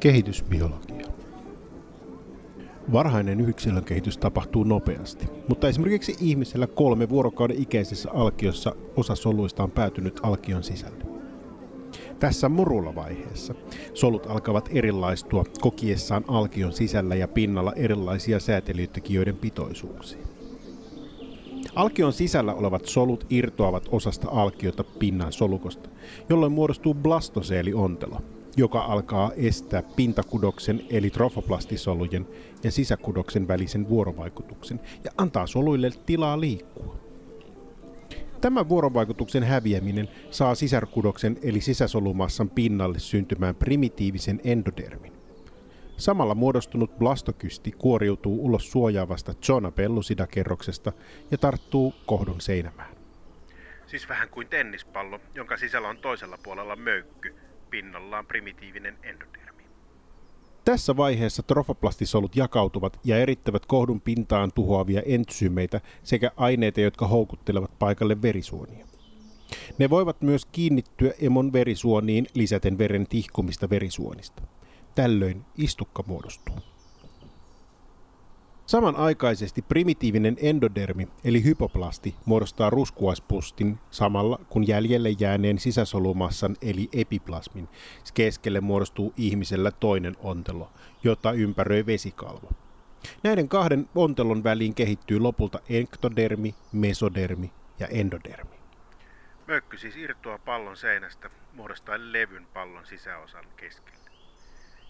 Kehitysbiologia. Varhainen yksilön kehitys tapahtuu nopeasti, mutta esimerkiksi ihmisellä kolme vuorokauden ikäisessä alkiossa osa soluista on päätynyt alkion sisälle. Tässä murulla-vaiheessa solut alkavat erilaistua kokiessaan alkion sisällä ja pinnalla erilaisia säätelytekijöiden pitoisuuksia. Alkion sisällä olevat solut irtoavat osasta alkiota pinnan solukosta, jolloin muodostuu blastoseeliontelo, joka alkaa estää pintakudoksen eli trofoplastisolujen ja sisäkudoksen välisen vuorovaikutuksen ja antaa soluille tilaa liikkua. Tämän vuorovaikutuksen häviäminen saa sisarkudoksen eli sisäsolumassan pinnalle syntymään primitiivisen endodermin. Samalla muodostunut blastokysti kuoriutuu ulos suojaavasta zona pellusida-kerroksesta ja tarttuu kohdun seinämään. Siis vähän kuin tennispallo, jonka sisällä on toisella puolella möykky, pinnallaan primitiivinen endodermi. Tässä vaiheessa trofoplastisolut jakautuvat ja erittävät kohdun pintaan tuhoavia entsyymeitä sekä aineita, jotka houkuttelevat paikalle verisuonia. Ne voivat myös kiinnittyä emon verisuoniin lisäten veren tihkumista verisuonista. Tällöin istukka muodostuu. Samanaikaisesti primitiivinen endodermi eli hypoplasti muodostaa ruskuaispustin samalla kun jäljelle jääneen sisäsolumassan eli epiplasmin keskelle muodostuu ihmisellä toinen ontelo, jota ympäröi vesikalvo. Näiden kahden ontelon väliin kehittyy lopulta ektodermi, mesodermi ja endodermi. Mökky siis irtoaa pallon seinästä muodostaen levyn pallon sisäosan keskellä.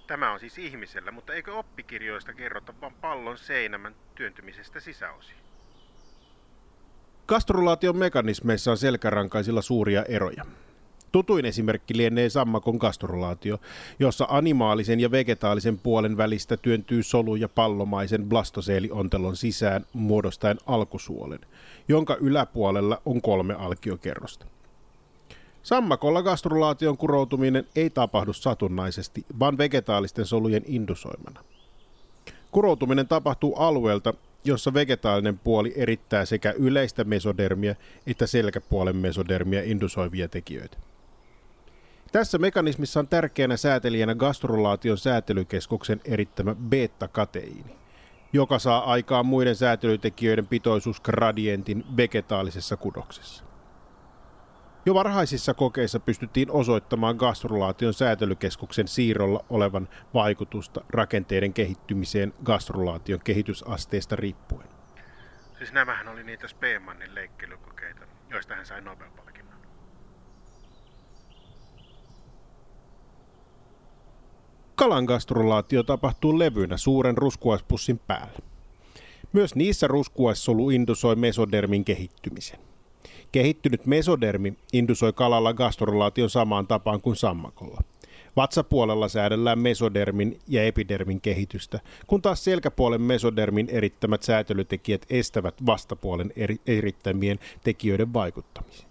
Tämä on siis ihmisellä, mutta eikö oppikirjoista kerrota vain pallon seinämän työntymisestä sisäosiin? Gastrulaation mekanismeissa on selkärankaisilla suuria eroja. Tutuin esimerkki lienee sammakon gastrulaatio, jossa animaalisen ja vegetaalisen puolen välistä työntyy solu ja pallomaisen blastoseeliontelon sisään muodostaen alkusuolen, jonka yläpuolella on kolme alkiokerrosta. Sammakolla gastrulaation kuroutuminen ei tapahdu satunnaisesti, vaan vegetaalisten solujen indusoimana. Kuroutuminen tapahtuu alueelta, jossa vegetaalinen puoli erittää sekä yleistä mesodermia että selkäpuolen mesodermia indusoivia tekijöitä. Tässä mekanismissa on tärkeänä säätelijänä gastrulaation säätelykeskuksen erittämä beta-kateiini, joka saa aikaan muiden säätelytekijöiden pitoisuusgradientin vegetaalisessa kudoksessa. Jo varhaisissa kokeissa pystyttiin osoittamaan gastrulaation säätelykeskuksen siirrolla olevan vaikutusta rakenteiden kehittymiseen gastrulaation kehitysasteesta riippuen. Siis nämähän oli niitä Speemannin leikkelykokeita, joista hän sai Nobel-palkinnon. Kalan gastrulaatio tapahtuu levynä suuren ruskuaispussin päällä. Myös niissä ruskuaissolu indusoi mesodermin kehittymisen. Kehittynyt mesodermi indusoi kalalla gastrolaation samaan tapaan kuin sammakolla. Vatsapuolella säädellään mesodermin ja epidermin kehitystä, kun taas selkäpuolen mesodermin erittämät säätelytekijät estävät vastapuolen eri, erittämien tekijöiden vaikuttamisen.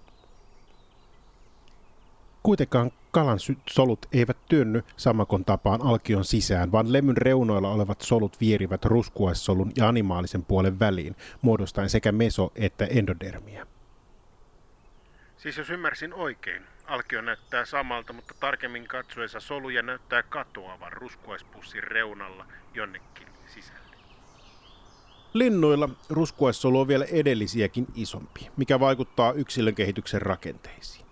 Kuitenkaan kalan solut eivät työnny sammakon tapaan alkion sisään, vaan lemyn reunoilla olevat solut vierivät ruskuaissolun ja animaalisen puolen väliin, muodostaen sekä meso- että endodermiä. Siis jos ymmärsin oikein, alkio näyttää samalta, mutta tarkemmin katsoessa soluja näyttää katoavan ruskuaispussin reunalla jonnekin sisälle. Linnuilla ruskuaissolu on vielä edellisiäkin isompi, mikä vaikuttaa yksilön kehityksen rakenteisiin.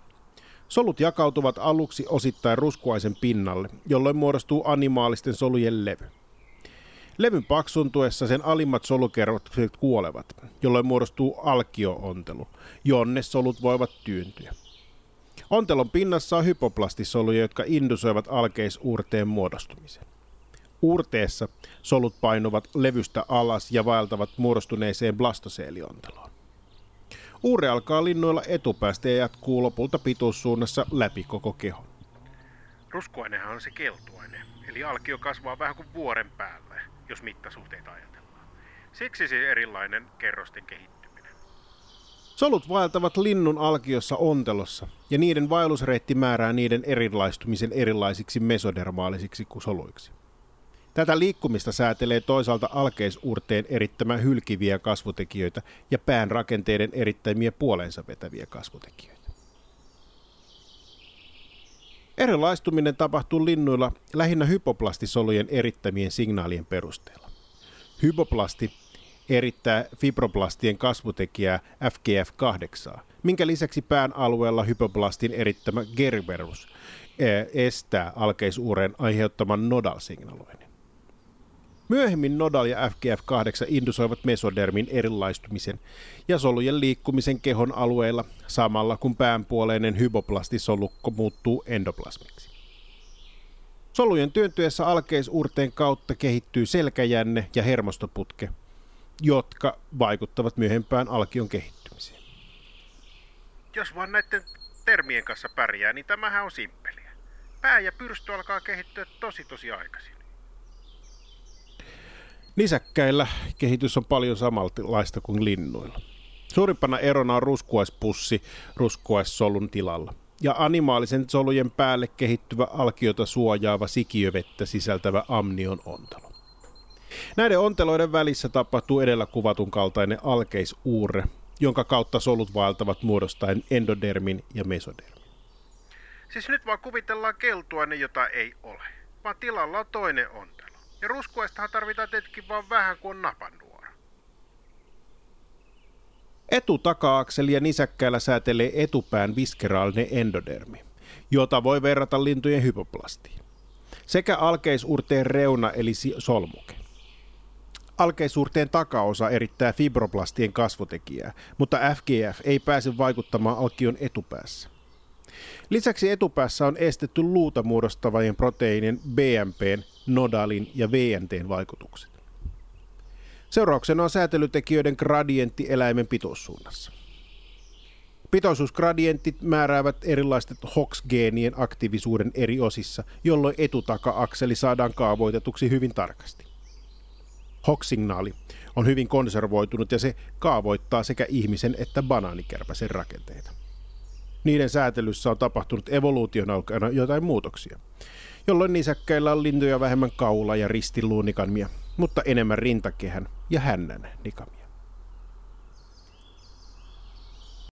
Solut jakautuvat aluksi osittain ruskuaisen pinnalle, jolloin muodostuu animaalisten solujen levy. Levyn paksuntuessa sen alimmat solukerrokset kuolevat, jolloin muodostuu alkioontelu, jonne solut voivat tyyntyä. Ontelon pinnassa on hypoplastisoluja, jotka indusoivat alkeisuurteen muodostumisen. Uurteessa solut painuvat levystä alas ja vaeltavat muodostuneeseen blastoseelionteloon. Uure alkaa linnoilla etupäästä ja jatkuu lopulta pituussuunnassa läpi koko kehon. Ruskuainehan on se keltuaine, eli alkio kasvaa vähän kuin vuoren päällä jos mittasuhteita ajatellaan. Siksi se erilainen kerrosten kehittyminen. Solut vaeltavat linnun alkiossa ontelossa, ja niiden vaellusreitti määrää niiden erilaistumisen erilaisiksi mesodermaalisiksi kuin soluiksi. Tätä liikkumista säätelee toisaalta alkeisurteen erittämä hylkiviä kasvutekijöitä ja pään rakenteiden puoleensa vetäviä kasvutekijöitä. Erilaistuminen tapahtuu linnuilla lähinnä hypoplastisolujen erittämien signaalien perusteella. Hypoplasti erittää fibroblastien kasvutekijää FGF8, minkä lisäksi pään alueella hypoplastin erittämä Gerberus eh, estää alkeisuuren aiheuttaman nodal-signaloinnin. Myöhemmin nodal ja FGF8 indusoivat mesodermin erilaistumisen ja solujen liikkumisen kehon alueella samalla kun päänpuoleinen hypoplastisolu muuttuu endoplasmiksi. Solujen työntyessä alkeisuurteen kautta kehittyy selkäjänne ja hermostoputke, jotka vaikuttavat myöhempään alkion kehittymiseen. Jos vaan näiden termien kanssa pärjää, niin tämähän on simppeliä. Pää ja pyrstö alkaa kehittyä tosi tosi aikaisin. Nisäkkäillä kehitys on paljon samanlaista kuin linnuilla. Suurimpana erona on ruskuaispussi ruskuaissolun tilalla ja animaalisen solujen päälle kehittyvä alkiota suojaava sikiövettä sisältävä amnion ontelo. Näiden onteloiden välissä tapahtuu edellä kuvatun kaltainen alkeisuurre, jonka kautta solut vaeltavat muodostaen endodermin ja mesodermin. Siis nyt vaan kuvitellaan keltuainen, jota ei ole, vaan tilalla on toinen ontelo. Ja ruskuestahan tarvitaan tietenkin vaan vähän kuin on napannuora. Etutaka-akseli ja nisäkkäällä säätelee etupään viskeraalinen endodermi, jota voi verrata lintujen hypoplastiin, sekä alkeisurteen reuna eli solmuke. Alkeisurteen takaosa erittää fibroblastien kasvutekijää, mutta FGF ei pääse vaikuttamaan alkion etupäässä. Lisäksi etupäässä on estetty luuta muodostavien proteiinin BMPn, nodalin ja VNTn vaikutukset. Seurauksena on säätelytekijöiden gradientti eläimen pitoissuunnassa. Pitoisuusgradientit määräävät erilaiset HOX-geenien aktiivisuuden eri osissa, jolloin etutaka-akseli saadaan kaavoitetuksi hyvin tarkasti. HOX-signaali on hyvin konservoitunut ja se kaavoittaa sekä ihmisen että banaanikärpäsen rakenteita. Niiden säätelyssä on tapahtunut evoluution aikana jotain muutoksia, jolloin nisäkkäillä on lintuja vähemmän kaula- ja ristiluunikamia, mutta enemmän rintakehän ja hännän nikamia.